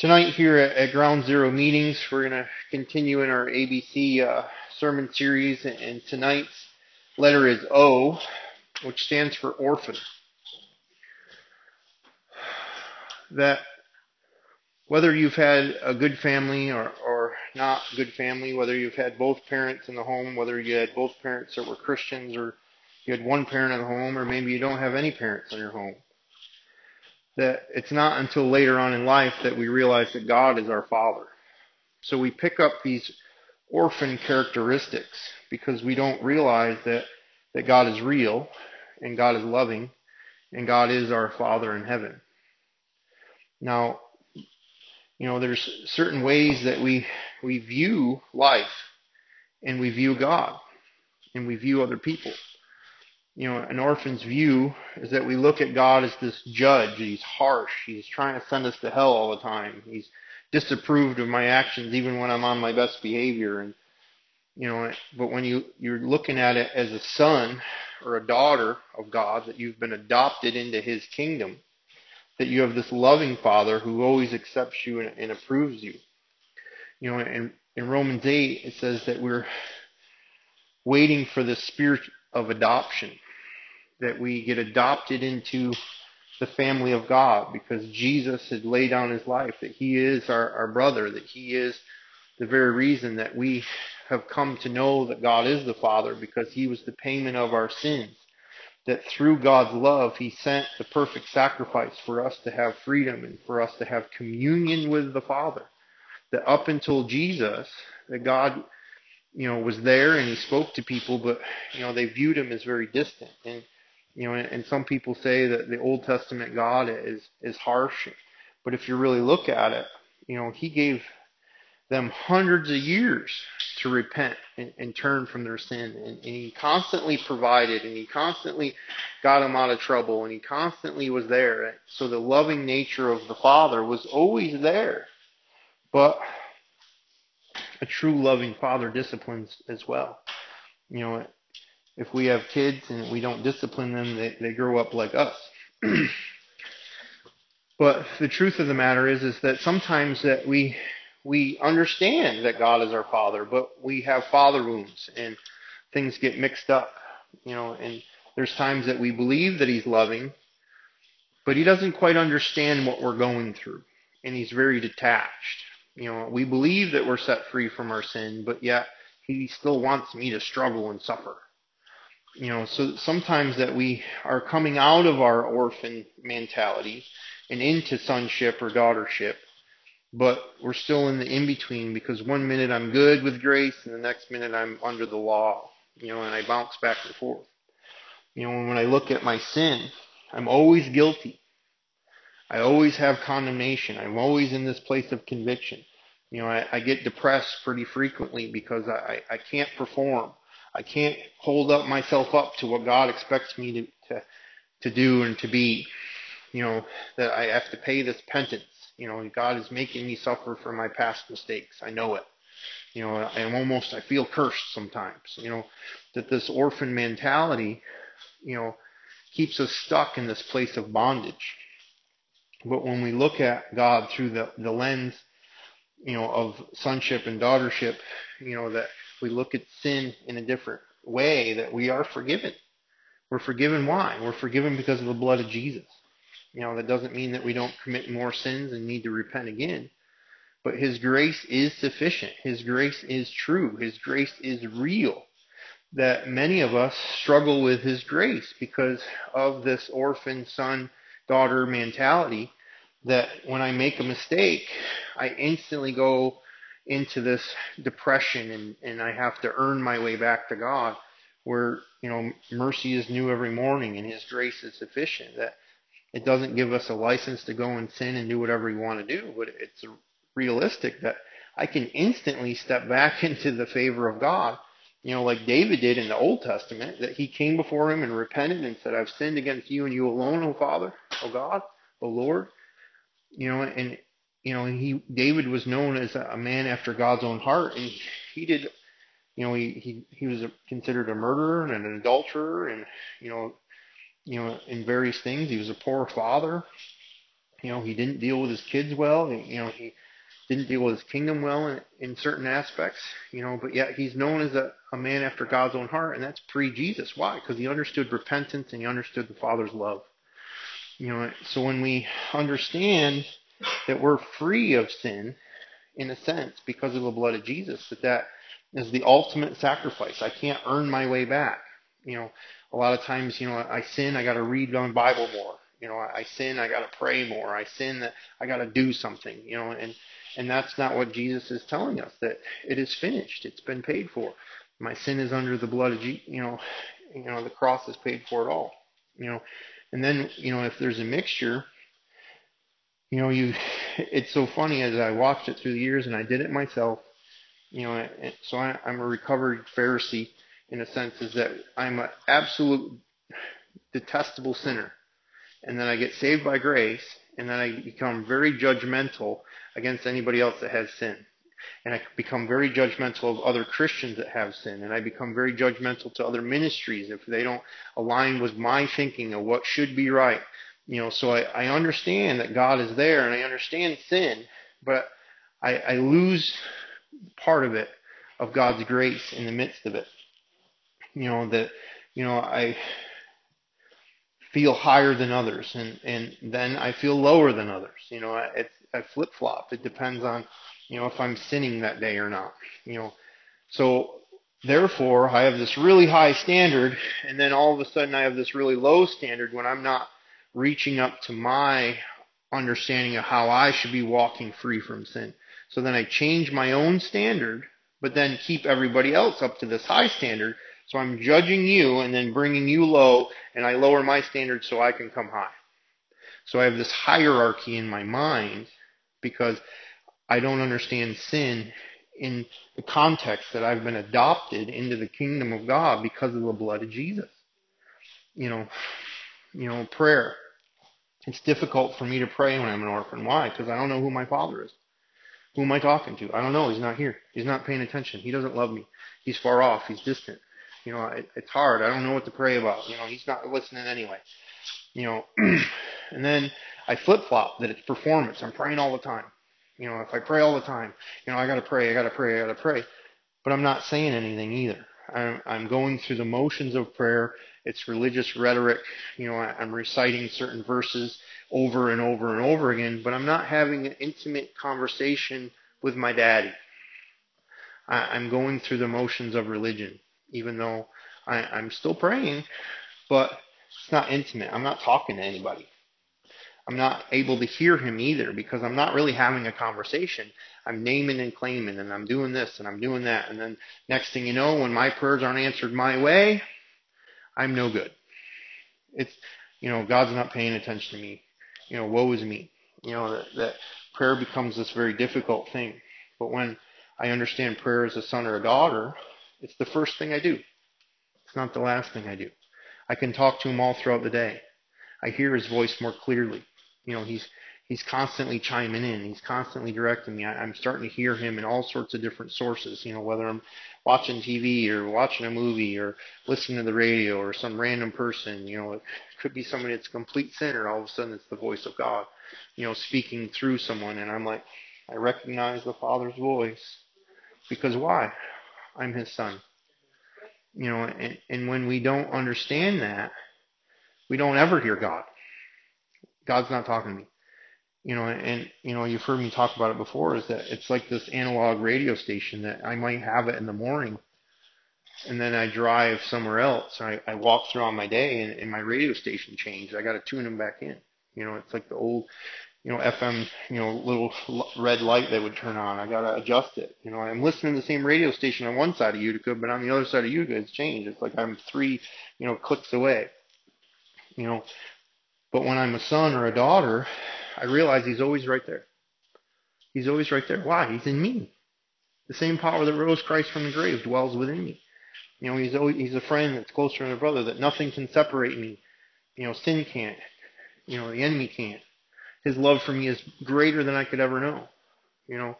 Tonight here at, at Ground Zero meetings, we're going to continue in our ABC uh, sermon series, and tonight's letter is O, which stands for orphan. That whether you've had a good family or, or not good family, whether you've had both parents in the home, whether you had both parents that were Christians, or you had one parent in the home, or maybe you don't have any parents in your home that it's not until later on in life that we realize that God is our Father. So we pick up these orphan characteristics because we don't realize that, that God is real and God is loving and God is our Father in heaven. Now, you know, there's certain ways that we, we view life and we view God and we view other people you know, an orphan's view is that we look at God as this judge. He's harsh. He's trying to send us to hell all the time. He's disapproved of my actions even when I'm on my best behavior. And, you know, but when you, you're looking at it as a son or a daughter of God, that you've been adopted into his kingdom, that you have this loving father who always accepts you and, and approves you. You know, in, in Romans 8, it says that we're waiting for the spirit of adoption, that we get adopted into the family of God because Jesus had laid down his life, that he is our, our brother, that he is the very reason that we have come to know that God is the Father because he was the payment of our sins. That through God's love, he sent the perfect sacrifice for us to have freedom and for us to have communion with the Father. That up until Jesus, that God you know, was there and he spoke to people, but you know, they viewed him as very distant. And you know, and, some people say that the Old Testament God is is harsh, but if you really look at it, you know, he gave them hundreds of years to repent and, and turn from their sin, and, and he constantly provided, and he constantly got them out of trouble, and he constantly was there. So the loving nature of the Father was always there, but a true loving father disciplines as well. You know, if we have kids and we don't discipline them, they, they grow up like us. but the truth of the matter is, is that sometimes that we we understand that God is our Father, but we have father wounds and things get mixed up. You know, and there's times that we believe that He's loving, but He doesn't quite understand what we're going through, and He's very detached. You know, we believe that we're set free from our sin, but yet he still wants me to struggle and suffer. You know, so sometimes that we are coming out of our orphan mentality and into sonship or daughtership, but we're still in the in between because one minute I'm good with grace and the next minute I'm under the law, you know, and I bounce back and forth. You know, when I look at my sin, I'm always guilty. I always have condemnation. I'm always in this place of conviction. You know, I, I get depressed pretty frequently because I, I can't perform. I can't hold up myself up to what God expects me to, to, to do and to be. You know, that I have to pay this penance. You know, God is making me suffer for my past mistakes. I know it. You know, I'm almost, I feel cursed sometimes. You know, that this orphan mentality, you know, keeps us stuck in this place of bondage. But when we look at God through the, the lens, you know, of sonship and daughtership, you know, that we look at sin in a different way, that we are forgiven. We're forgiven why? We're forgiven because of the blood of Jesus. You know, that doesn't mean that we don't commit more sins and need to repent again. But His grace is sufficient. His grace is true. His grace is real. That many of us struggle with His grace because of this orphan son daughter mentality that when I make a mistake, I instantly go into this depression and, and I have to earn my way back to God where, you know, mercy is new every morning and His grace is sufficient. That it doesn't give us a license to go and sin and do whatever we want to do, but it's realistic that I can instantly step back into the favor of God you know, like David did in the Old Testament, that he came before him and repented and said, I've sinned against you and you alone, O Father, O God, O Lord. You know, and you know, he David was known as a man after God's own heart, and he did, you know, he he he was considered a murderer and an adulterer, and you know, you know, in various things. He was a poor father, You know, he didn't deal with his kids well. You know, he didn't deal with his kingdom well in, in certain aspects. You know, but yet he's known as a, a man after God's own heart, and that's pre-Jesus. Why? Because he understood repentance and he understood the Father's love. You know, so when we understand that we're free of sin, in a sense, because of the blood of Jesus, that that is the ultimate sacrifice. I can't earn my way back. You know, a lot of times, you know, I sin, I got to read my Bible more. You know, I sin, I got to pray more. I sin that I got to do something. You know, and and that's not what Jesus is telling us. That it is finished. It's been paid for. My sin is under the blood of Jesus. You know, you know, the cross has paid for it all. You know, and then you know if there's a mixture, you know, you. It's so funny as I watched it through the years, and I did it myself. You know, so I, I'm a recovered Pharisee in a sense, is that I'm an absolute detestable sinner, and then I get saved by grace, and then I become very judgmental against anybody else that has sin. And I become very judgmental of other Christians that have sin. And I become very judgmental to other ministries if they don't align with my thinking of what should be right. You know, so I, I understand that God is there and I understand sin, but I, I lose part of it, of God's grace in the midst of it. You know, that, you know, I feel higher than others and, and then I feel lower than others. You know, it's, I flip flop. It depends on, you know, if I'm sinning that day or not. You know, so therefore I have this really high standard, and then all of a sudden I have this really low standard when I'm not reaching up to my understanding of how I should be walking free from sin. So then I change my own standard, but then keep everybody else up to this high standard. So I'm judging you and then bringing you low, and I lower my standard so I can come high. So I have this hierarchy in my mind because I don't understand sin in the context that I've been adopted into the kingdom of God because of the blood of Jesus. You know, you know, prayer. It's difficult for me to pray when I'm an orphan. Why? Because I don't know who my father is. Who am I talking to? I don't know. He's not here. He's not paying attention. He doesn't love me. He's far off. He's distant. You know, it, it's hard. I don't know what to pray about. You know, he's not listening anyway. You know, and then I flip flop that it's performance. I'm praying all the time. You know, if I pray all the time, you know, I gotta pray, I gotta pray, I gotta pray. But I'm not saying anything either. I'm, I'm going through the motions of prayer. It's religious rhetoric. You know, I'm reciting certain verses over and over and over again, but I'm not having an intimate conversation with my daddy. I'm going through the motions of religion, even though I, I'm still praying, but it's not intimate. I'm not talking to anybody. I'm not able to hear him either because I'm not really having a conversation. I'm naming and claiming and I'm doing this and I'm doing that. And then next thing you know, when my prayers aren't answered my way, I'm no good. It's, you know, God's not paying attention to me. You know, woe is me. You know, that, that prayer becomes this very difficult thing. But when I understand prayer as a son or a daughter, it's the first thing I do. It's not the last thing I do. I can talk to him all throughout the day. I hear his voice more clearly. You know, he's he's constantly chiming in. He's constantly directing me. I, I'm starting to hear him in all sorts of different sources. You know, whether I'm watching TV or watching a movie or listening to the radio or some random person. You know, it could be somebody that's a complete sinner. All of a sudden, it's the voice of God. You know, speaking through someone, and I'm like, I recognize the Father's voice because why? I'm His son. You know, and, and when we don't understand that, we don't ever hear God. God's not talking to me. You know, and you know, you've heard me talk about it before. Is that it's like this analog radio station that I might have it in the morning, and then I drive somewhere else. I, I walk through on my day, and, and my radio station changed. I got to tune them back in. You know, it's like the old, you know, FM, you know, little red light that would turn on. I got to adjust it. You know, I'm listening to the same radio station on one side of Utica, but on the other side of Utica, it's changed. It's like I'm three, you know, clicks away. You know, but when I'm a son or a daughter, I realize he's always right there. He's always right there. Why? He's in me. The same power that rose Christ from the grave dwells within me. You know, he's always, he's a friend that's closer than a brother, that nothing can separate me. You know, sin can't. You know, the enemy can't. His love for me is greater than I could ever know. You know,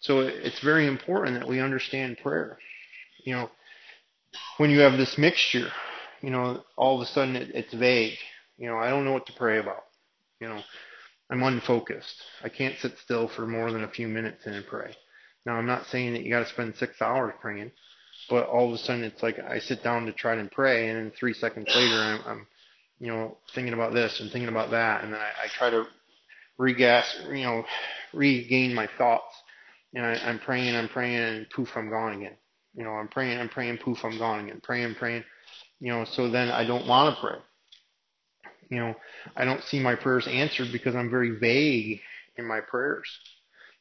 so it's very important that we understand prayer. You know, when you have this mixture, you know, all of a sudden it, it's vague. You know, I don't know what to pray about. You know, I'm unfocused. I can't sit still for more than a few minutes and pray. Now, I'm not saying that you got to spend six hours praying, but all of a sudden it's like I sit down to try to pray, and then three seconds later I'm, I'm you know, thinking about this and thinking about that, and then I, I try to regas, you know, regain my thoughts, and I, I'm praying, I'm praying, and poof, I'm gone again. You know, I'm praying, I'm praying, poof, I'm gone again. Praying, praying, you know, so then I don't want to pray. You know, I don't see my prayers answered because I'm very vague in my prayers.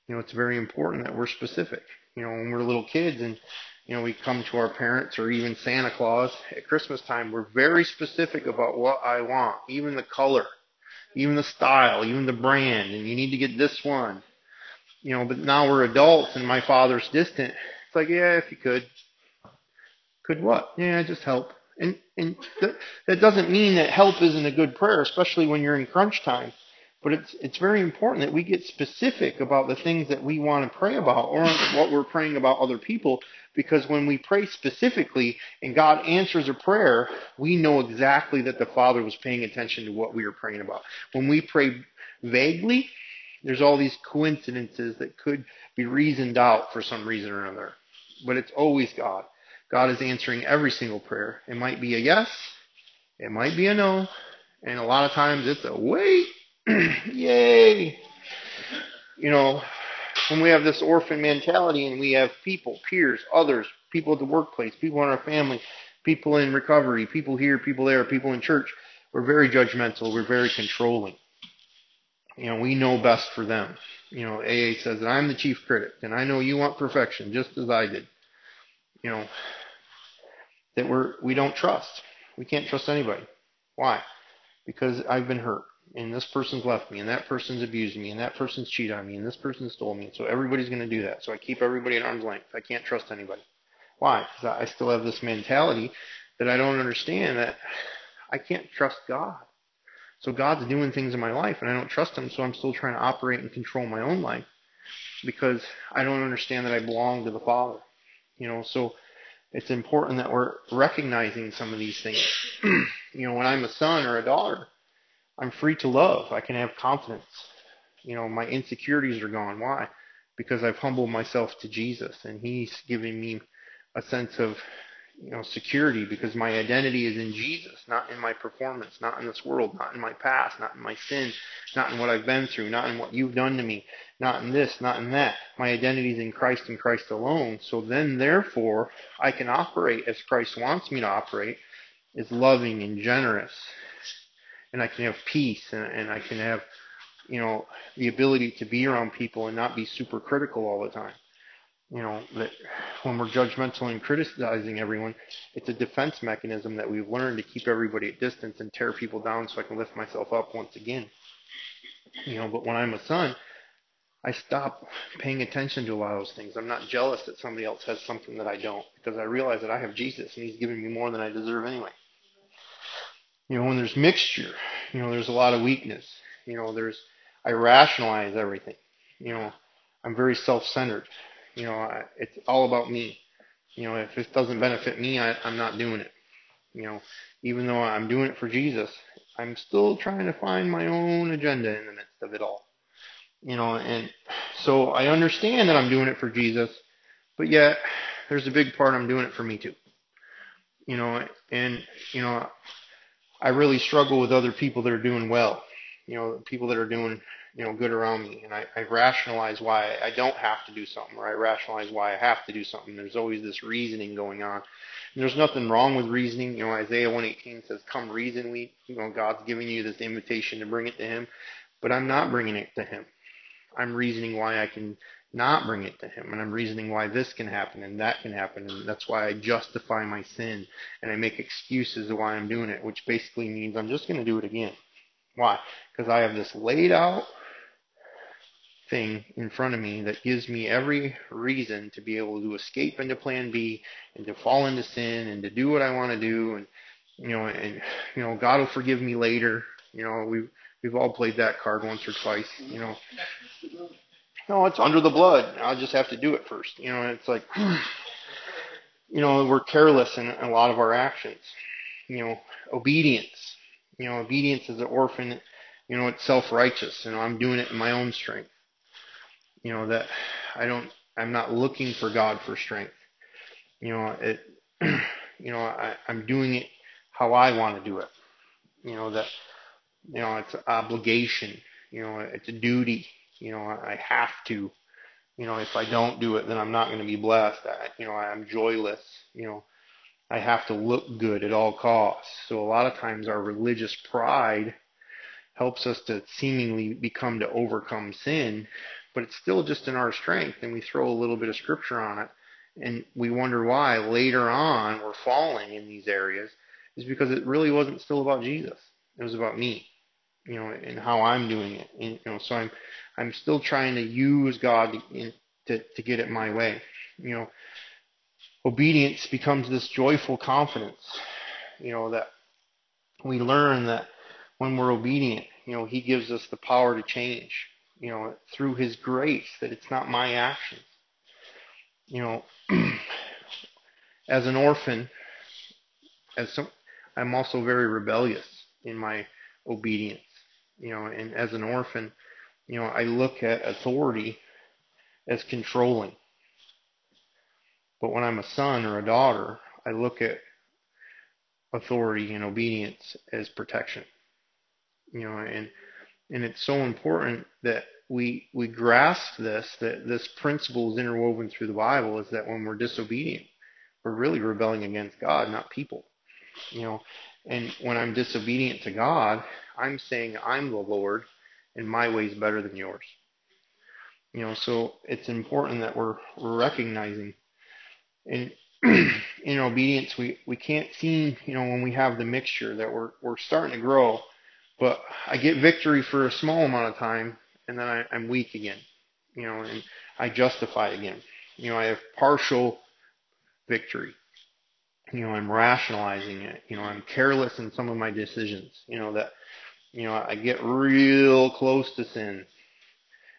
You know, it's very important that we're specific. You know, when we're little kids and you know, we come to our parents or even Santa Claus at Christmas time, we're very specific about what I want, even the color, even the style, even the brand, and you need to get this one. You know, but now we're adults and my father's distant. It's like, yeah, if you could. Could what? Yeah, just help. And and th- that doesn't mean that help isn't a good prayer, especially when you're in crunch time. But it's it's very important that we get specific about the things that we want to pray about or what we're praying about other people because when we pray specifically and God answers a prayer, we know exactly that the Father was paying attention to what we were praying about. When we pray vaguely, there's all these coincidences that could be reasoned out for some reason or another. But it's always God. God is answering every single prayer. It might be a yes, it might be a no, and a lot of times it's a wait. Yay! You know, when we have this orphan mentality and we have people, peers, others, people at the workplace, people in our family, people in recovery, people here, people there, people in church, we're very judgmental, we're very controlling. You know, we know best for them. You know, AA says that I'm the chief critic and I know you want perfection just as I did. You know, that we're, we don't trust. We can't trust anybody. Why? Because I've been hurt and this person's left me, and that person's abused me, and that person's cheated on me, and this person stole me. So everybody's going to do that. So I keep everybody at arm's length. I can't trust anybody. Why? Because I still have this mentality that I don't understand that I can't trust God. So God's doing things in my life, and I don't trust Him, so I'm still trying to operate and control my own life because I don't understand that I belong to the Father. You know, so it's important that we're recognizing some of these things. you know, when I'm a son or a daughter, I'm free to love. I can have confidence. You know, my insecurities are gone. Why? Because I've humbled myself to Jesus and He's giving me a sense of, you know, security because my identity is in Jesus, not in my performance, not in this world, not in my past, not in my sin, not in what I've been through, not in what you've done to me, not in this, not in that. My identity is in Christ and Christ alone. So then, therefore, I can operate as Christ wants me to operate, is loving and generous and I can have peace and, and I can have, you know, the ability to be around people and not be super critical all the time. You know, that when we're judgmental and criticizing everyone, it's a defense mechanism that we've learned to keep everybody at distance and tear people down so I can lift myself up once again. You know, but when I'm a son, I stop paying attention to a lot of those things. I'm not jealous that somebody else has something that I don't because I realize that I have Jesus and He's giving me more than I deserve anyway. You know, when there's mixture, you know, there's a lot of weakness. You know, there's, I rationalize everything. You know, I'm very self-centered. You know, I, it's all about me. You know, if it doesn't benefit me, I, I'm not doing it. You know, even though I'm doing it for Jesus, I'm still trying to find my own agenda in the midst of it all. You know, and so I understand that I'm doing it for Jesus, but yet there's a big part I'm doing it for me too. You know, and, you know, I really struggle with other people that are doing well, you know, people that are doing, you know, good around me. And I, I rationalize why I don't have to do something, or I rationalize why I have to do something. There's always this reasoning going on. And there's nothing wrong with reasoning. You know, Isaiah 118 says, come reason we, you know, God's giving you this invitation to bring it to Him. But I'm not bringing it to Him. I'm reasoning why I can not bring it to him. And I'm reasoning why this can happen and that can happen. And that's why I justify my sin and I make excuses of why I'm doing it, which basically means I'm just going to do it again. Why? Because I have this laid out thing in front of me that gives me every reason to be able to escape into plan B and to fall into sin and to do what I want to do and you know and you know God will forgive me later. You know, we we've all played that card once or twice, you know. No, it's under the blood. I'll just have to do it first. You know, it's like, you know, we're careless in a lot of our actions. You know, obedience. You know, obedience is an orphan, you know, it's self-righteous. You know, I'm doing it in my own strength. You know, that I don't, I'm not looking for God for strength. You know, it, you know, I, I'm doing it how I want to do it. You know, that, you know, it's obligation. You know, it's a duty. You know, I have to. You know, if I don't do it, then I'm not going to be blessed. I, you know, I'm joyless. You know, I have to look good at all costs. So a lot of times our religious pride helps us to seemingly become to overcome sin, but it's still just in our strength and we throw a little bit of scripture on it and we wonder why later on we're falling in these areas is because it really wasn't still about Jesus. It was about me, you know, and how I'm doing it. And, you know, so I'm, I'm still trying to use God to, to, to get it my way. You know, obedience becomes this joyful confidence, you know, that we learn that when we're obedient, you know, He gives us the power to change, you know, through His grace, that it's not my actions. You know, as an orphan, as some, I'm also very rebellious in my obedience, you know, and as an orphan, you know, I look at authority as controlling. But when I'm a son or a daughter, I look at authority and obedience as protection you know, and and it's so important that we we grasp this that this principle is interwoven through the Bible is that when we're disobedient, we're really rebelling against God, not people. You know, and when I'm disobedient to God, I'm saying I'm the Lord and my way is better than yours. You know, so it's important that we're we're recognizing in in obedience we, we can't seem, you know, when we have the mixture that we're we're starting to grow but I get victory for a small amount of time, and then I, I'm weak again. You know, and I justify again. You know, I have partial victory. You know, I'm rationalizing it. You know, I'm careless in some of my decisions. You know that. You know, I get real close to sin,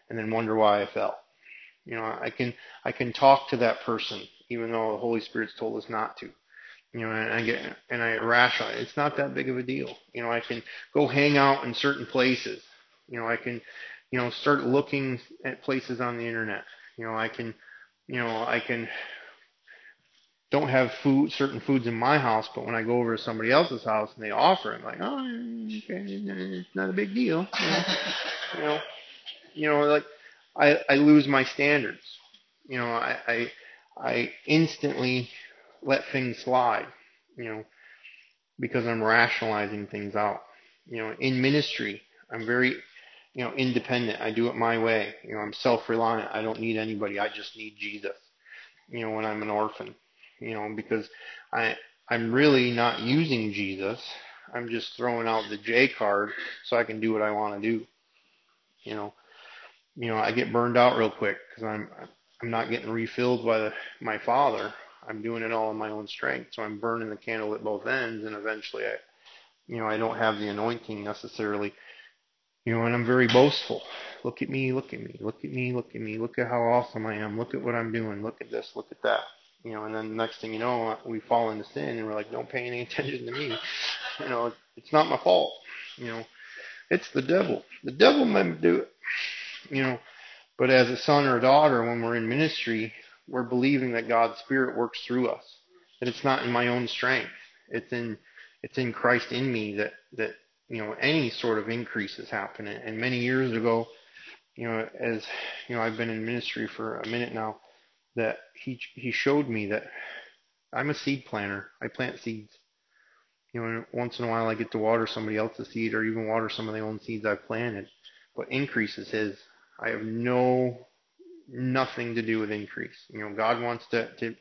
and then wonder why I fell. You know, I can I can talk to that person even though the Holy Spirit's told us not to. You know, and I get and I rationalize. It's not that big of a deal. You know, I can go hang out in certain places. You know, I can, you know, start looking at places on the internet. You know, I can, you know, I can don't have food, certain foods in my house, but when I go over to somebody else's house and they offer, I'm like, oh, okay, it's not a big deal. You know, you know, you know like I, I lose my standards. You know, I, I, I instantly let things slide, you know, because I'm rationalizing things out. You know, in ministry, I'm very, you know, independent. I do it my way. You know, I'm self-reliant. I don't need anybody. I just need Jesus. You know, when I'm an orphan, you know, because I, I'm really not using Jesus. I'm just throwing out the J card so I can do what I want to do. You know, you know, I get burned out real quick because I'm, I'm not getting refilled by the, my father. I'm doing it all in my own strength. So I'm burning the candle at both ends, and eventually, I, you know, I don't have the anointing necessarily. You know, and I'm very boastful. Look at me, look at me, look at me, look at me, look at how awesome I am, look at what I'm doing, look at this, look at that. You know, and then the next thing you know, uh, we fall into sin, and we're like, don't pay any attention to me. You know, it's not my fault. You know, it's the devil. The devil made me do it. You know, but as a son or a daughter, when we're in ministry, we're believing that God's Spirit works through us. That it's not in my own strength. It's in it's in Christ in me that that you know any sort of increase is happening. And many years ago, you know, as you know, I've been in ministry for a minute now, that he he showed me that I'm a seed planter. I plant seeds. You know, once in a while I get to water somebody else's seed or even water some of the own seeds I've planted. But increase is his. I have no nothing to do with increase. You know, God wants to, to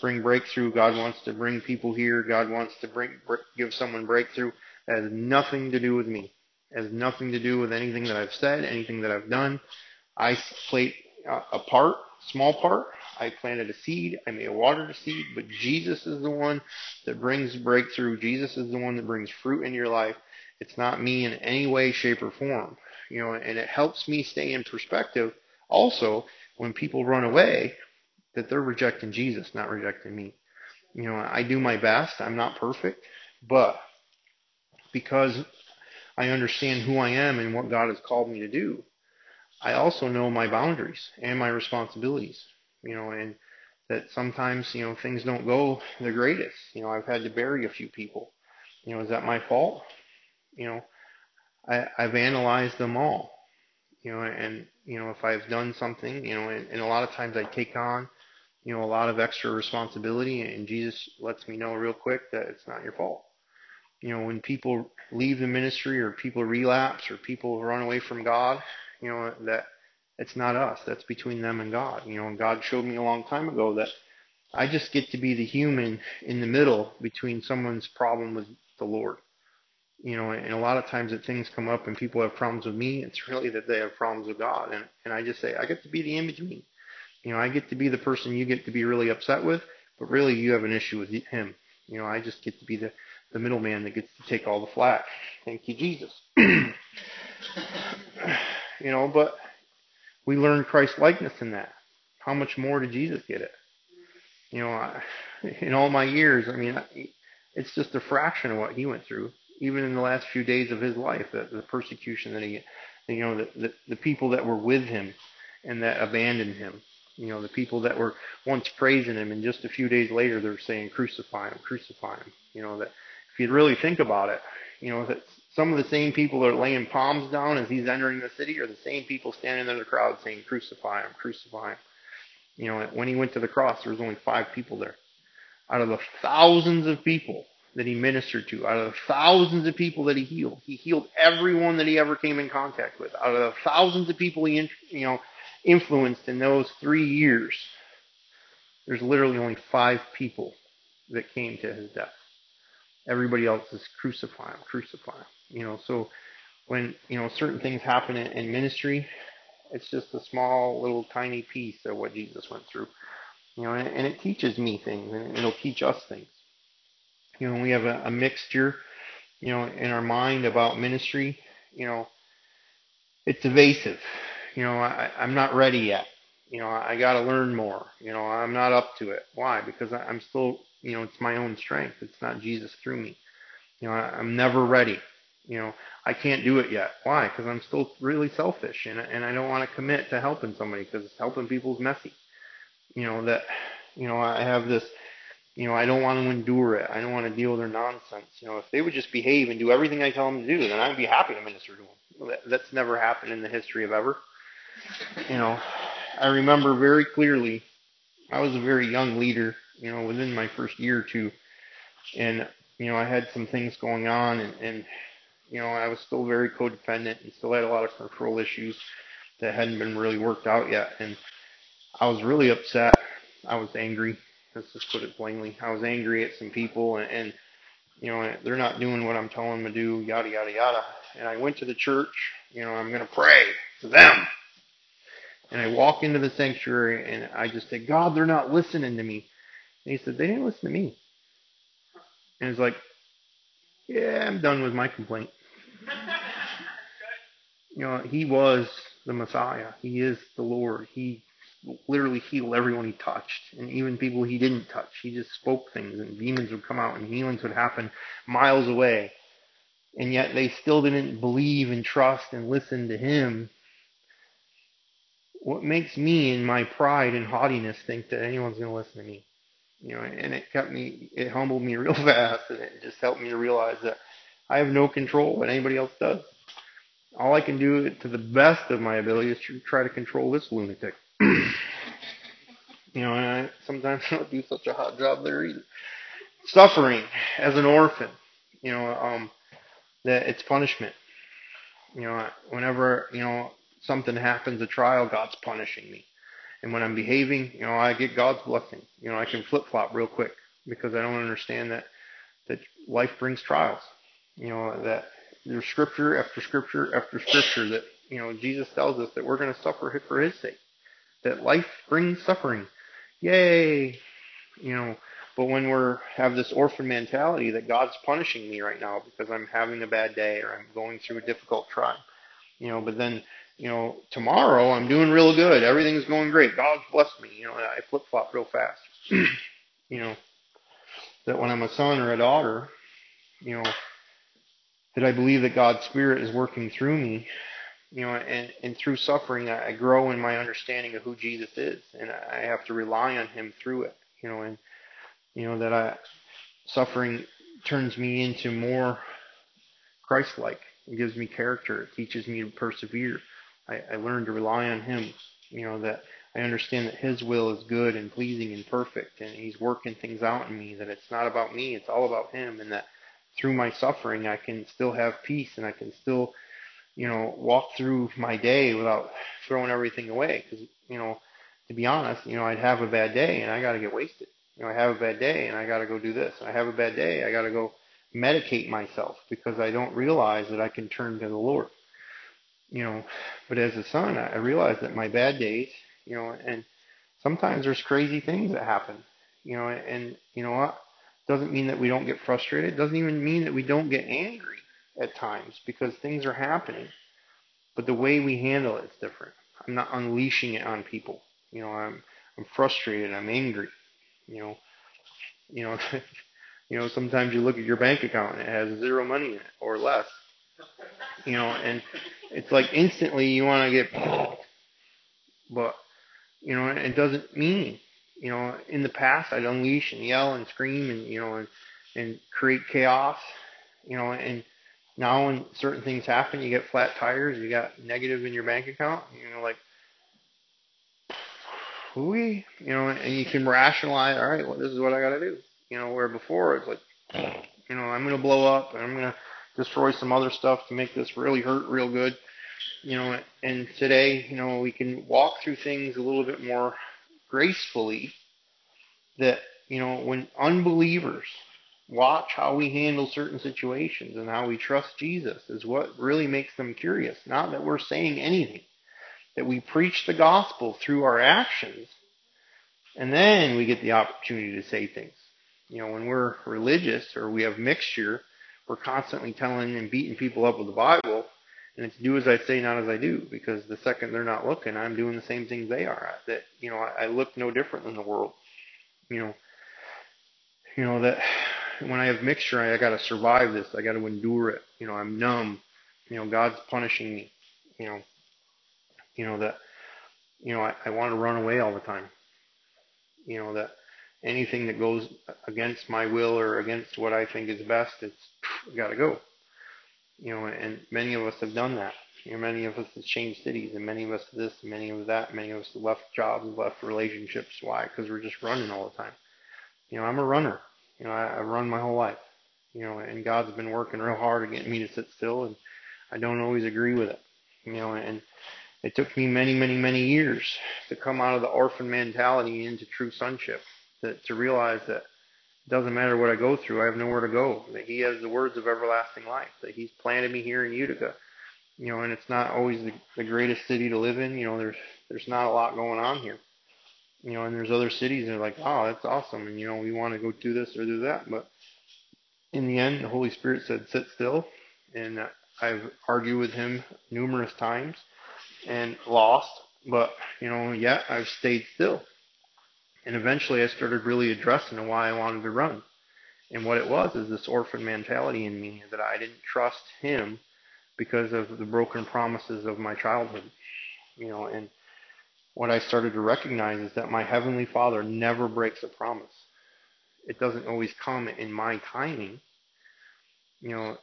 bring breakthrough. God wants to bring people here. God wants to bring give someone breakthrough. That has nothing to do with me. It has nothing to do with anything that I've said, anything that I've done. I played uh, a part, small part. I planted a seed. I may have watered a seed, but Jesus is the one that brings breakthrough. Jesus is the one that brings fruit in your life. It's not me in any way, shape, or form. You know, and it helps me stay in perspective also when people run away that they're rejecting Jesus, not rejecting me. You know, I do my best. I'm not perfect, but because I understand who I am and what God has called me to do, I also know my boundaries and my responsibilities. You know, and that sometimes you know things don't go the greatest. You know, I've had to bury a few people. You know, is that my fault? You know, I, I've analyzed them all. You know, and you know if I've done something, you know, and, and a lot of times I take on, you know, a lot of extra responsibility, and Jesus lets me know real quick that it's not your fault. You know, when people leave the ministry or people relapse or people run away from God, you know, that it's not us. That's between them and God. You know, and God showed me a long time ago that I just get to be the human in the middle between someone's problem with the Lord. You know, and a lot of times that things come up and people have problems with me, it's really that they have problems with God. And, and I just say, I get to be the in between. You know, I get to be the person you get to be really upset with, but really you have an issue with him. You know, I just get to be the, the middleman that gets to take all the flack. Thank you, Jesus. you know, but we learn Christ likeness in that. How much more did Jesus get it? You know, I, in all my years, I mean, it's just a fraction of what he went through. Even in the last few days of his life, the, the persecution that he, you know, the, the, the people that were with him and that abandoned him. You know, the people that were once praising him, and just a few days later they're saying, "Crucify him, crucify him." You know that if you really think about it, you know that some of the same people that are laying palms down as he's entering the city are the same people standing in the crowd saying, Crucify him, crucify him. You know, when he went to the cross, there was only five people there. Out of the thousands of people that he ministered to, out of the thousands of people that he healed, he healed everyone that he ever came in contact with. Out of the thousands of people he, you know, influenced in those three years, there's literally only five people that came to his death. Everybody else is crucify him, crucify him. You know, so when you know certain things happen in, in ministry, it's just a small little tiny piece of what Jesus went through. You know, and, and it teaches me things, and it'll teach us things. You know, we have a, a mixture, you know, in our mind about ministry. You know, it's evasive. You know, I, I'm not ready yet. You know, I got to learn more. You know, I'm not up to it. Why? Because I'm still, you know, it's my own strength. It's not Jesus through me. You know, I, I'm never ready. You know, I can't do it yet. Why? Because I'm still really selfish, and and I don't want to commit to helping somebody because helping people is messy. You know that, you know, I have this. You know, I don't want to endure it. I don't want to deal with their nonsense. You know, if they would just behave and do everything I tell them to do, then I'd be happy to minister to them. That, that's never happened in the history of ever. You know, I remember very clearly. I was a very young leader. You know, within my first year or two, and you know, I had some things going on, and, and you know, I was still very codependent and still had a lot of control issues that hadn't been really worked out yet. And I was really upset. I was angry. Let's just put it plainly. I was angry at some people and, and you know, they're not doing what I'm telling them to do, yada, yada, yada. And I went to the church, you know, I'm going to pray to them. And I walk into the sanctuary and I just say, God, they're not listening to me. And he said, they didn't listen to me. And it's like, yeah, I'm done with my complaint. You know, he was the Messiah. He is the Lord. He literally healed everyone he touched, and even people he didn't touch. He just spoke things, and demons would come out, and healings would happen miles away. And yet they still didn't believe and trust and listen to him. What makes me, in my pride and haughtiness, think that anyone's going to listen to me? You know, and it kept me, it humbled me real fast, and it just helped me to realize that I have no control, but anybody else does. All I can do to the best of my ability is to try to control this lunatic. you know, and I sometimes I don't do such a hot job there either. Suffering as an orphan, you know, um, that it's punishment. You know, whenever you know something happens, a trial, God's punishing me. And when I'm behaving, you know, I get God's blessing. You know, I can flip flop real quick because I don't understand that that life brings trials. You know, that there's scripture after scripture after scripture that, you know, Jesus tells us that we're going to suffer for his sake. That life brings suffering. Yay! You know, but when we're have this orphan mentality that God's punishing me right now because I'm having a bad day or I'm going through a difficult trial, you know, but then, you know, tomorrow I'm doing real good. Everything's going great. God's blessed me. You know, I flip flop real fast. you know, that when I'm a son or a daughter, you know, that I believe that God's Spirit is working through me, you know, and, and through suffering, I, grow in my understanding of who Jesus is, and I have to rely on Him through it, you know, and you know that I suffering turns me into more Christ-like. It gives me character. It teaches me to persevere. I, I learn to rely on Him. You know that I understand that His will is good and pleasing and perfect, and He's working things out in me. That it's not about me; it's all about Him, and that through my suffering, I can still have peace and I can still, you know, walk through my day without throwing everything away. Because, you know, to be honest, you know, I'd have a bad day and I got to get wasted. You know, I have a bad day and I got to go do this. I have a bad day, I got to go medicate myself because I don't realize that I can turn to the Lord. You know, but as a son, I realize that my bad days, you know, and sometimes there's crazy things that happen, you know, and you know what? Doesn't mean that we don't get frustrated. Doesn't even mean that we don't get angry at times because things are happening. But the way we handle it is different. I'm not unleashing it on people. You know, I'm I'm frustrated. I'm angry. You know, you know, you know. Sometimes you look at your bank account and it has zero money in it or less. You know, and it's like instantly you want to get, but you know, it doesn't mean you know, in the past, I'd unleash and yell and scream and you know and and create chaos. You know, and now when certain things happen, you get flat tires, you got negative in your bank account. You know, like we, you know, and you can rationalize. All right, well, this is what I got to do. You know, where before it's like, you know, I'm gonna blow up and I'm gonna destroy some other stuff to make this really hurt real good. You know, and today, you know, we can walk through things a little bit more gracefully that, you know, when unbelievers watch how we handle certain situations and how we trust Jesus is what really makes them curious. Not that we're saying anything, that we preach the gospel through our actions, and then we get the opportunity to say things. You know, when we're religious or we have mixture, we're constantly telling and beating people up with the Bible, and it's do as I say, not as I do. Because the second they're not looking, I'm doing the same things they are. That you know, I, I look no different than the world. You know, you know that when I have mixture, I, I got to survive this. I got to endure it. You know, I'm numb. You know, God's punishing me. You know, you know that. You know, I, I want to run away all the time. You know that anything that goes against my will or against what I think is best, it's got to go. You know, and many of us have done that. You know, many of us have changed cities, and many of us this, and many of that. Many of us left jobs, left relationships. Why? Because we're just running all the time. You know, I'm a runner. You know, I, I run my whole life. You know, and God's been working real hard to get me to sit still, and I don't always agree with it. You know, and it took me many, many, many years to come out of the orphan mentality into true sonship. To, to realize that it doesn't matter what I go through, I have nowhere to go. That He has the words of everlasting life. That He's planted me here in Utica. You know, and it's not always the, the greatest city to live in. You know, there's there's not a lot going on here. You know, and there's other cities that are like, oh, that's awesome, and you know, we want to go do this or do that. But in the end, the Holy Spirit said, sit still, and I've argued with Him numerous times and lost. But you know, yet I've stayed still and eventually I started really addressing why I wanted to run. And what it was is this orphan mentality in me that I didn't trust him because of the broken promises of my childhood. You know, and what I started to recognize is that my heavenly Father never breaks a promise. It doesn't always come in my timing. You know,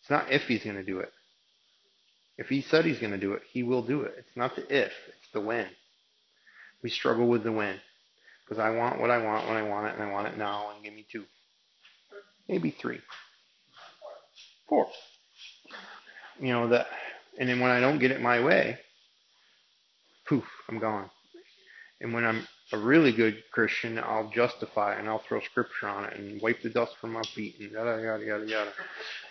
it's not if he's going to do it. If he said he's going to do it, he will do it. It's not the if, it's the when. We struggle with the when. Because I want what I want when I want it, and I want it now, and give me two. Maybe three. Four. You know, that, and then when I don't get it my way, poof, I'm gone. And when I'm a really good Christian, I'll justify it and I'll throw scripture on it and wipe the dust from my feet and yada yada yada yada.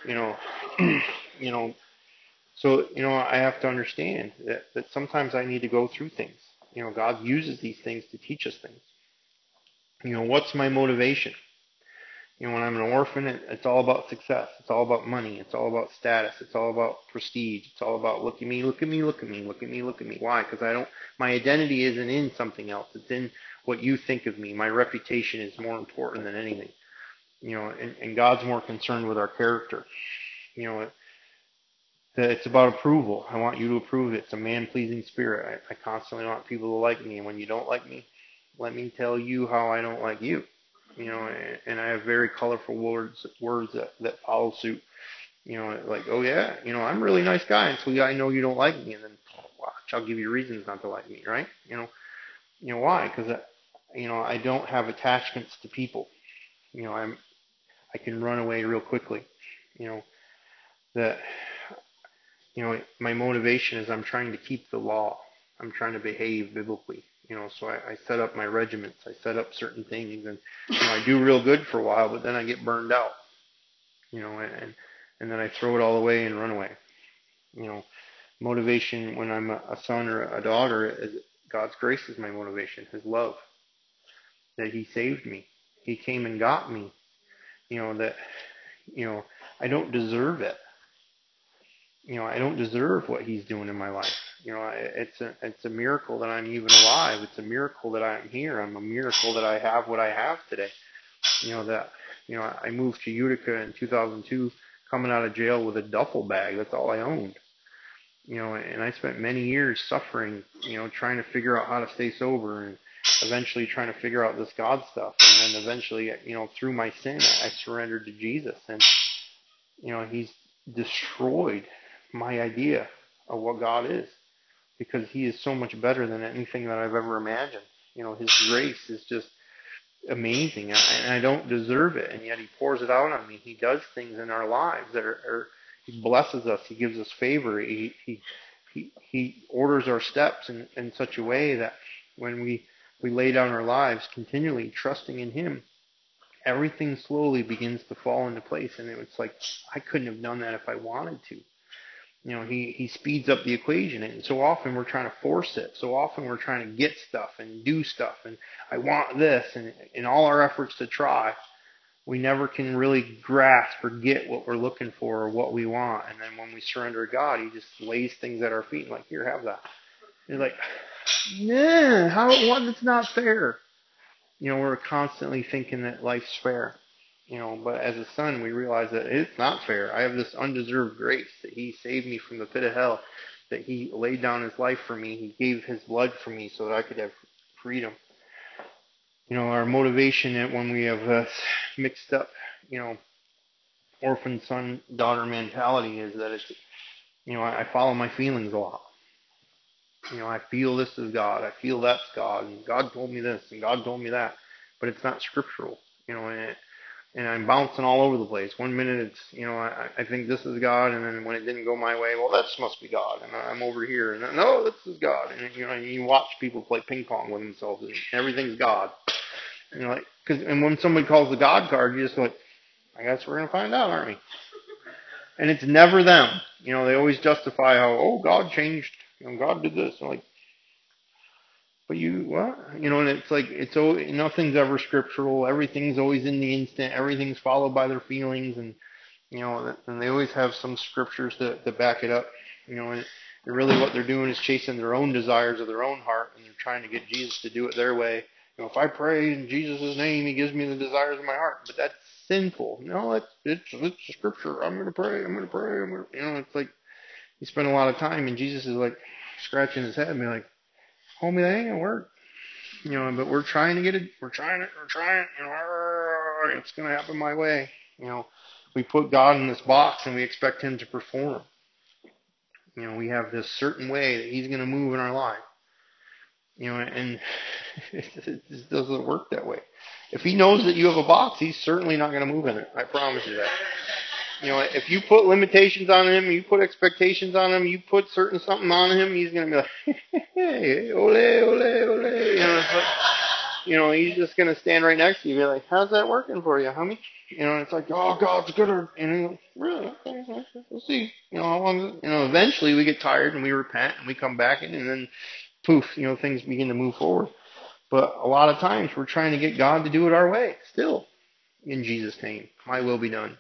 You know, you know. So you know, I have to understand that that sometimes I need to go through things. You know, God uses these things to teach us things. You know, what's my motivation? You know, when I'm an orphan, it, it's all about success. It's all about money. It's all about status. It's all about prestige. It's all about look at me, look at me, look at me, look at me, look at me. Why? Because I don't. My identity isn't in something else. It's in what you think of me. My reputation is more important than anything. You know, and, and God's more concerned with our character. you know, it's about approval. I want you to approve it. It's a man pleasing spirit. I, I constantly want people to like me. And when you don't like me, let me tell you how I don't like you. You know, and, and I have very colorful words words that, that follow suit. You know, like, oh yeah, you know, I'm a really nice guy until I know you don't like me, and then watch, I'll give you reasons not to like me, right? You know, you know why? Because uh, you know I don't have attachments to people. You know, I'm I can run away real quickly. You know, that you know, my motivation is I'm trying to keep the law. I'm trying to behave biblically. You know, so I, I set up my regiments. I set up certain things, and you know, I do real good for a while, but then I get burned out. You know, and and then I throw it all away and run away. You know, motivation when I'm a, a son or a daughter is God's grace is my motivation. His love that He saved me. He came and got me. You know that. You know, I don't deserve it you know, I don't deserve what he's doing in my life. You know, it's a it's a miracle that I'm even alive. It's a miracle that I'm here. I'm a miracle that I have what I have today. You know that you know I moved to Utica in 2002, coming out of jail with a duffel bag. That's all I owned. You know, and I spent many years suffering. You know, trying to figure out how to stay sober and eventually trying to figure out this God stuff. And then eventually, you know, through my sin, I surrendered to Jesus, and you know, He's destroyed my idea of what God is because He is so much better than anything that I've ever imagined. You know, His grace is just amazing, and I don't deserve it, and yet He pours it out on me. He does things in our lives that are, are He blesses us. He gives us favor. He He He, he orders our steps in, in such a way that when we we lay down our lives continually trusting in Him, everything slowly begins to fall into place. And it's like I couldn't have done that if I wanted to you know, he, he speeds up the equation. And so often we're trying to force it. So often we're trying to get stuff and do stuff. And I want this. And in all our efforts to try, we never can really grasp or get what we're looking for or what we want. And then when we surrender to God, He just lays things at our feet and like, here, have that. And you're like, man, how, what, that's not fair. You know, we're constantly thinking that life's fair. You know, but as a son, we realize that it's not fair. I have this undeserved grace that He saved me from the pit of hell, that He laid down His life for me. He gave His blood for me so that I could have freedom. You know, our motivation when we have uh, mixed up, you know, orphan son daughter mentality is that it's, you know, I, I follow my feelings a lot. You know, I feel this is God. I feel that's God. And God told me this and God told me that. But it's not scriptural. You know, and it, and I'm bouncing all over the place. One minute it's, you know, I, I think this is God, and then when it didn't go my way, well, this must be God, and I'm over here, and no, this is God, and you know, you watch people play ping pong with themselves, and everything's God. And you're like, cause, and when somebody calls the God card, you just like, I guess we're gonna find out, aren't we? And it's never them. You know, they always justify how, oh, God changed, you know, God did this. I'm like, but you what? You know, and it's like it's nothing's ever scriptural. Everything's always in the instant. Everything's followed by their feelings, and you know, and they always have some scriptures to, to back it up. You know, and really what they're doing is chasing their own desires of their own heart, and they're trying to get Jesus to do it their way. You know, if I pray in Jesus' name, He gives me the desires of my heart. But that's sinful. No, it's it's it's scripture. I'm gonna pray. I'm gonna pray. I'm gonna, you know, it's like you spend a lot of time, and Jesus is like scratching his head and be like, homie, that ain't gonna work. You know, but we're trying to get it. We're trying it. We're trying it. You know, it's gonna happen my way. You know, we put God in this box and we expect Him to perform. You know, we have this certain way that He's gonna move in our life. You know, and it just doesn't work that way. If He knows that you have a box, He's certainly not gonna move in it. I promise you that. You know, if you put limitations on him, you put expectations on him, you put certain something on him, he's gonna be like, hey, ole, ole, ole. You know, like, you know, he's just gonna stand right next to you, and be like, how's that working for you, homie? You know, it's like, oh, God's good, and you're like, really? Okay, we'll see. You know, how long? You know, eventually we get tired and we repent and we come back in, and then, poof, you know, things begin to move forward. But a lot of times we're trying to get God to do it our way, still, in Jesus' name. My will be done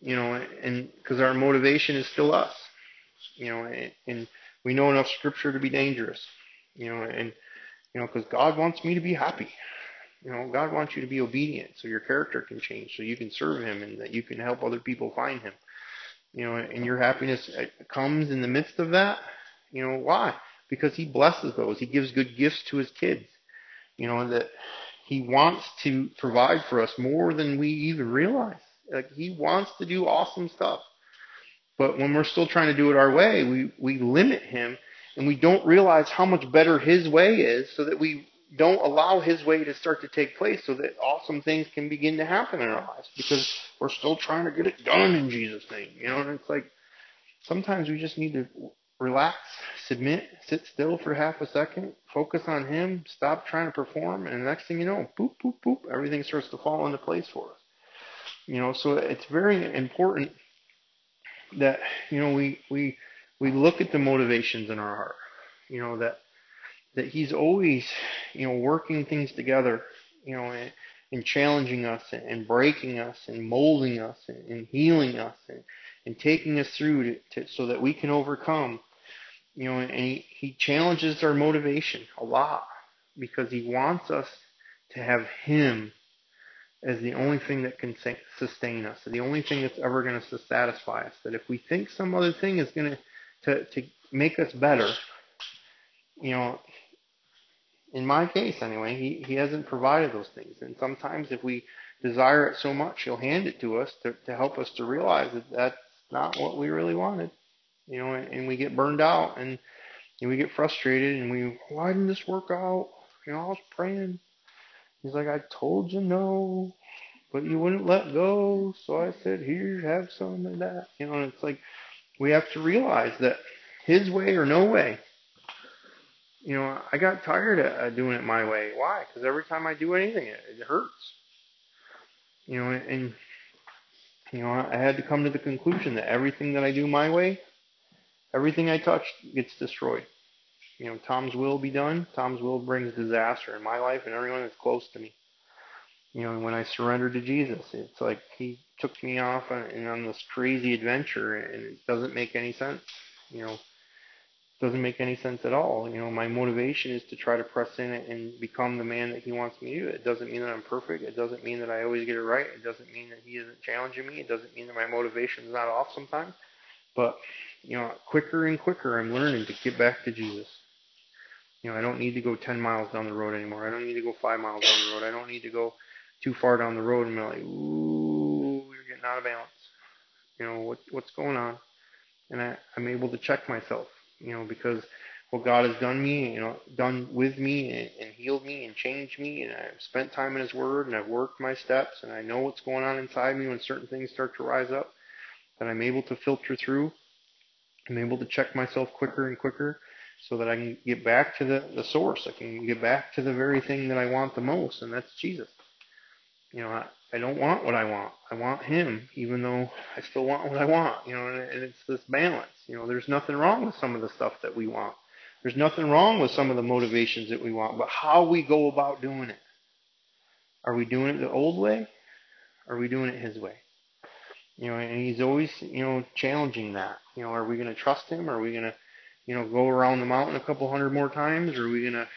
you know, and because our motivation is still us, you know, and, and we know enough scripture to be dangerous, you know, and you know, because God wants me to be happy. You know, God wants you to be obedient so your character can change, so you can serve Him and that you can help other people find Him. You know, and your happiness uh, comes in the midst of that. You know, why? Because he blesses those. He gives good gifts to his kids. You know, that he wants to provide for us more than we even realize. Like he wants to do awesome stuff. But when we're still trying to do it our way, we, we limit him and we don't realize how much better his way is so that we don't allow his way to start to take place so that awesome things can begin to happen in our lives because we're still trying to get it done in Jesus' name. You know, and it's like sometimes we just need to relax, submit, sit still for half a second, focus on him, stop trying to perform, and the next thing you know, boop, boop, boop, everything starts to fall into place for us. You know, so it's very important that, you know, we, we, we look at the motivations in our heart. You know, that that he's always, you know, working things together, you know, and, and challenging us and, breaking us and molding us and, and healing us and, and taking us through to, to, so that we can overcome. You know, and he, he challenges our motivation a lot because he wants us to have him as the only thing that can sustain us, the only thing that's ever going to satisfy us. That if we think some other thing is going to to make us better, you know, in my case anyway, he, he hasn't provided those things. And sometimes if we desire it so much, he'll hand it to us to, to help us to realize that that's not what we really wanted. You know, and, and we get burned out and, and we get frustrated and we, why didn't this work out? You know, I was praying. He's like, I told you no, but you wouldn't let go. So I said, here, have some of that. You know, and it's like, we have to realize that his way or no way you know, I got tired of doing it my way. Why? Because every time I do anything, it, it hurts. You know, and you know, I had to come to the conclusion that everything that I do my way, everything I touch gets destroyed. You know, Tom's will be done. Tom's will brings disaster in my life and everyone that's close to me. You know, when I surrendered to Jesus, it's like He took me off on, on this crazy adventure, and it doesn't make any sense. You know, doesn't make any sense at all. You know, my motivation is to try to press in and become the man that he wants me to. It doesn't mean that I'm perfect. It doesn't mean that I always get it right. It doesn't mean that he isn't challenging me. It doesn't mean that my motivation is not off sometimes. But, you know, quicker and quicker I'm learning to get back to Jesus. You know, I don't need to go 10 miles down the road anymore. I don't need to go 5 miles down the road. I don't need to go too far down the road and be like, ooh, you're getting out of balance. You know, what, what's going on? And I, I'm able to check myself you know, because what God has done me, you know, done with me and, and healed me and changed me, and I've spent time in His Word and I've worked my steps and I know what's going on inside me when certain things start to rise up, that I'm able to filter through. I'm able to check myself quicker and quicker so that I can get back to the, the source. I can get back to the very thing that I want the most, and that's Jesus. You know, I, I don't want what I want. I want him, even though I still want what I want. You know, and, and it's this balance. You know, there's nothing wrong with some of the stuff that we want. There's nothing wrong with some of the motivations that we want, but how we go about doing it. Are we doing it the old way? Are we doing it his way? You know, and he's always, you know, challenging that. You know, are we going to trust him? Are we going to, you know, go around the mountain a couple hundred more times? Or are we to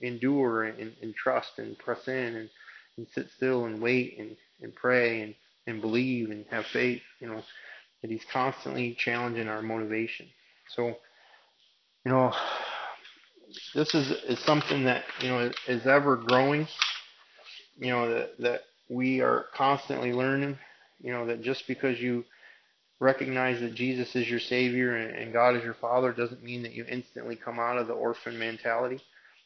endure and, and trust and press in and and sit still and wait and, and pray and, and believe and have faith, you know, that he's constantly challenging our motivation. So, you know, this is, is something that, you know, is ever growing, you know, that, that we are constantly learning, you know, that just because you recognize that Jesus is your Savior and, and God is your Father doesn't mean that you instantly come out of the orphan mentality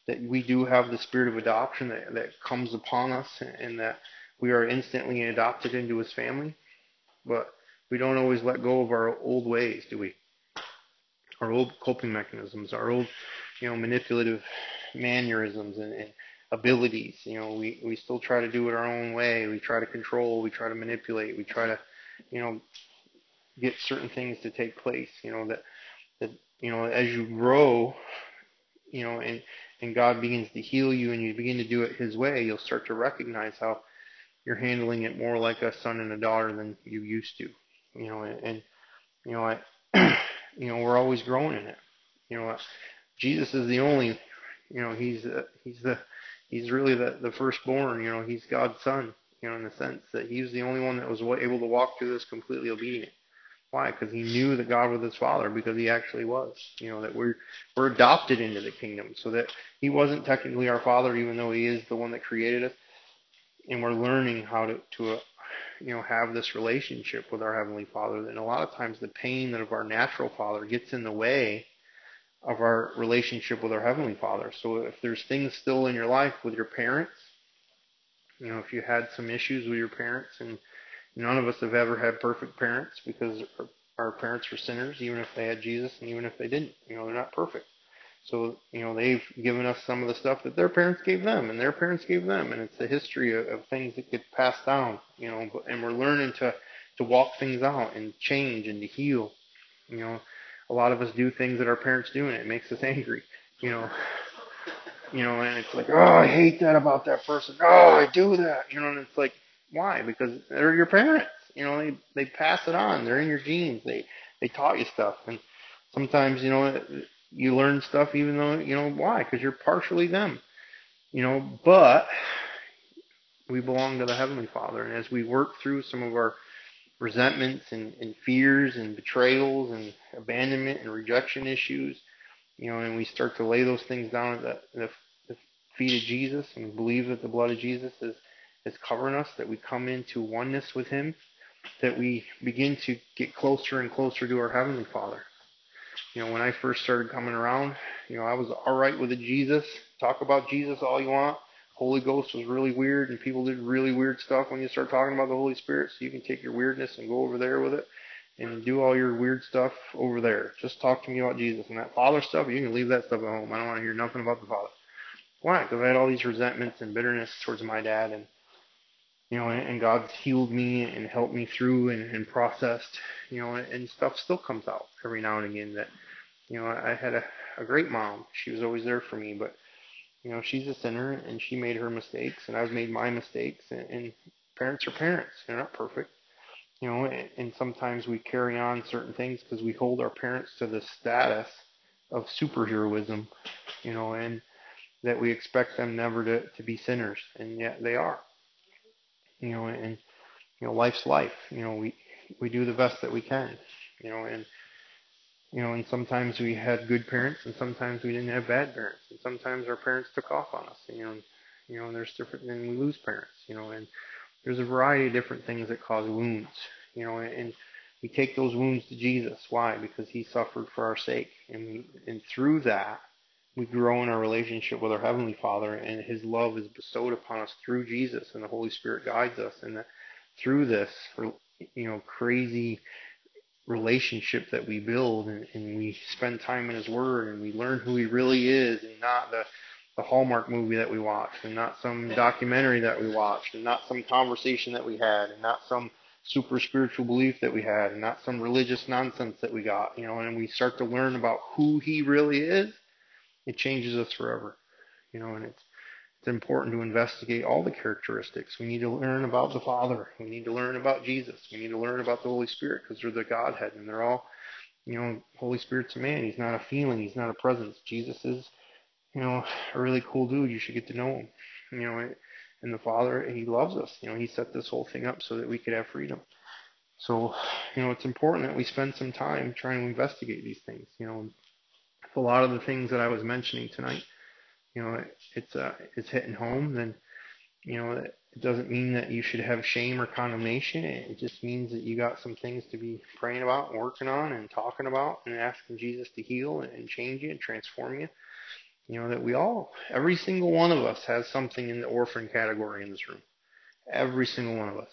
that we do have the spirit of adoption that, that comes upon us and that we are instantly adopted into his family. But we don't always let go of our old ways, do we? Our old coping mechanisms, our old, you know, manipulative mannerisms and, and abilities. You know, we, we still try to do it our own way. We try to control. We try to manipulate. We try to, you know, get certain things to take place. You know that that you know as you grow, you know, and and God begins to heal you and you begin to do it His way, you'll start to recognize how you're handling it more like a son and a daughter than you used to. You know, and, and you know, I, you know, we're always growing in it. You know, Jesus is the only, you know, he's uh, he's the he's really the the firstborn. You know, he's God's son. You know, in the sense that he's the only one that was able to walk through this completely obedient. Why? Because he knew that God was his father because he actually was. You know, that we're we're adopted into the kingdom. So that he wasn't technically our father even though he is the one that created us. And we're learning how to, to uh, you know, have this relationship with our Heavenly Father. And a lot of times the pain of our natural father gets in the way of our relationship with our Heavenly Father. So if there's things still in your life with your parents, you know, if you had some issues with your parents, and none of us have ever had perfect parents because our, our parents were sinners, even if they had Jesus and even if they didn't. You know, they're not perfect. So, you know, they've given us some of the stuff that their parents gave them and their parents gave them. And it's the history of, of things that get passed down, you know, and we're learning to, to walk things out and change and to heal. You know, a lot of us do things that our parents do and it makes us angry, you know. You know, and it's like, oh, I hate that about that person. Oh, I do that. You know, and it's like, why? Because they're your parents. You know, they they pass it on. They're in your genes. They they taught you stuff, and sometimes you know you learn stuff even though you know why? Because you're partially them. You know, but we belong to the Heavenly Father, and as we work through some of our resentments and, and fears and betrayals and abandonment and rejection issues, you know, and we start to lay those things down at the, the, the feet of Jesus and believe that the blood of Jesus is, is covering us, that we come into oneness with Him, that we begin to get closer and closer to our Heavenly Father. You know, when I first started coming around, you know, I was alright with a Jesus. Talk about Jesus all you want. Holy Ghost was really weird, and people did really weird stuff when you start talking about the Holy Spirit. So you can take your weirdness and go over there with it and do all your weird stuff over there. Just talk to me about Jesus. And that Father stuff, you can leave that stuff at home. I don't want to hear nothing about the Father. Why? Because I had all these resentments and bitterness towards my dad, and you know, and God's healed me and helped me through and, and processed, you know, and stuff still comes out every now and again that, you know, I had a, a great mom. She was always there for me, but you know, she's a sinner and she made her mistakes and I've made my mistakes and, and parents are parents. They're not perfect. You know, and, and sometimes we carry on certain things because we hold our parents to the status of superheroism, you know, and that we expect them never to, to be sinners, and yet they are. You know, and you know, life's life. You know, we we do the best that we can. You know, and you know, and sometimes we had good parents, and sometimes we didn't have bad parents, and sometimes our parents took off on us. You know, and, you know, and there's different, and we lose parents. You know, and there's a variety of different things that cause wounds. You know, and we take those wounds to Jesus. Why? Because He suffered for our sake, and we, and through that we grow in our relationship with our heavenly Father, and His love is bestowed upon us through Jesus, and the Holy Spirit guides us, and that through this, you know, crazy relationship that we build and, and we spend time in His Word and we learn who He really is and not the the Hallmark movie that we watched and not some documentary that we watched and not some conversation that we had and not some super spiritual belief that we had and not some religious nonsense that we got, you know, and we start to learn about who he really is, it changes us forever. You know, and it's it's important to investigate all the characteristics. We need to learn about the Father. We need to learn about Jesus. We need to learn about the Holy Spirit because they're the Godhead and they're all, you know, Holy Spirit's a man. He's not a feeling. He's not a presence. Jesus is, you know, a really cool dude. You should get to know him. You know, and the Father, and He loves us. You know, He set this whole thing up so that we could have freedom. So, you know, it's important that we spend some time trying to investigate these things. You know, a lot of the things that I was mentioning tonight you know, it's uh, it's hitting home, then you know it doesn't mean that you should have shame or condemnation. It just means that you got some things to be praying about, working on, and talking about, and asking Jesus to heal and change you and transform you. You know that we all, every single one of us, has something in the orphan category in this room. Every single one of us.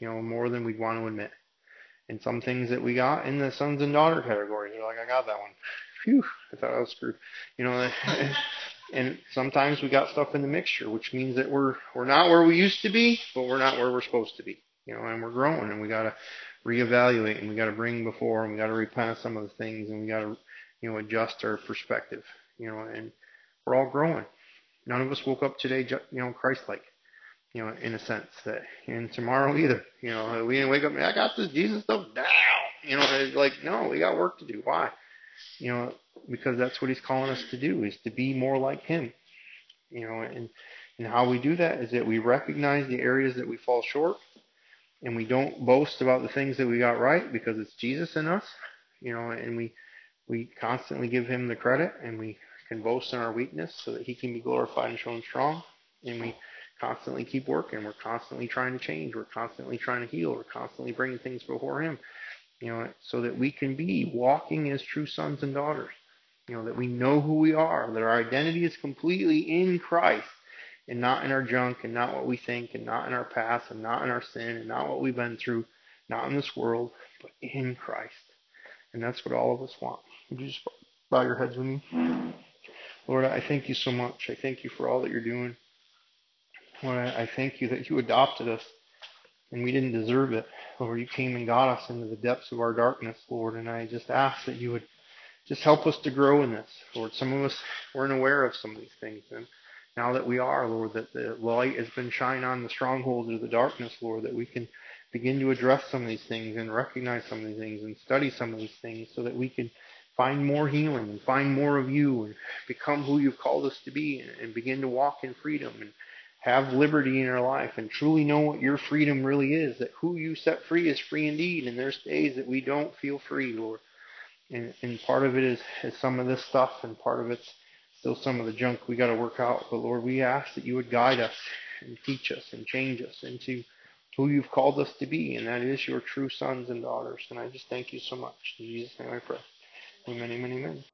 You know, more than we'd want to admit. And some things that we got in the sons and daughter category. You're like, I got that one. Phew, I thought I was screwed. You know, and sometimes we got stuff in the mixture, which means that we're we're not where we used to be, but we're not where we're supposed to be. You know, and we're growing, and we got to reevaluate, and we got to bring before, and we got to repent some of the things, and we got to you know adjust our perspective. You know, and we're all growing. None of us woke up today, you know, Christ-like. You know, in a sense that, and tomorrow either. You know, we didn't wake up. I got this Jesus stuff down. You know, like no, we got work to do. Why? You know, because that's what he's calling us to do is to be more like him. You know, and and how we do that is that we recognize the areas that we fall short and we don't boast about the things that we got right because it's Jesus in us, you know, and we we constantly give him the credit and we can boast in our weakness so that he can be glorified and shown strong. And we constantly keep working. We're constantly trying to change. We're constantly trying to heal. We're constantly bringing things before him, you know, so that we can be walking as true sons and daughters. You know, that we know who we are, that our identity is completely in Christ and not in our junk and not what we think and not in our past and not in our sin and not what we've been through, not in this world, but in Christ. And that's what all of us want. Would you just bow your heads with me? Lord, I thank you so much. I thank you for all that you're doing. Lord, I thank you that you adopted us and we didn't deserve it. Lord, you came and got us into the depths of our darkness, Lord, and I just ask that you would just help us to grow in this. Lord, some of us weren't aware of some of these things. And now that we are, Lord, that the light has been shined on the strongholds of the darkness, Lord, that we can begin to address some of these things and recognize some of these things and study some of these things so that we can find more healing and find more of you and become who you've called us to be and, and begin to walk in freedom and have liberty in our life and truly know what your freedom really is, that who you set free is free indeed. And there's days that we don't feel free, Lord. And, and part of it is, is some of this stuff and part of it's still some of the junk we got to work out. But Lord, we ask that you would guide us and teach us and change us into who you've called us to be, and that is your true sons and daughters. And I just thank you so much. In Jesus' name I pray. Amen, amen, amen.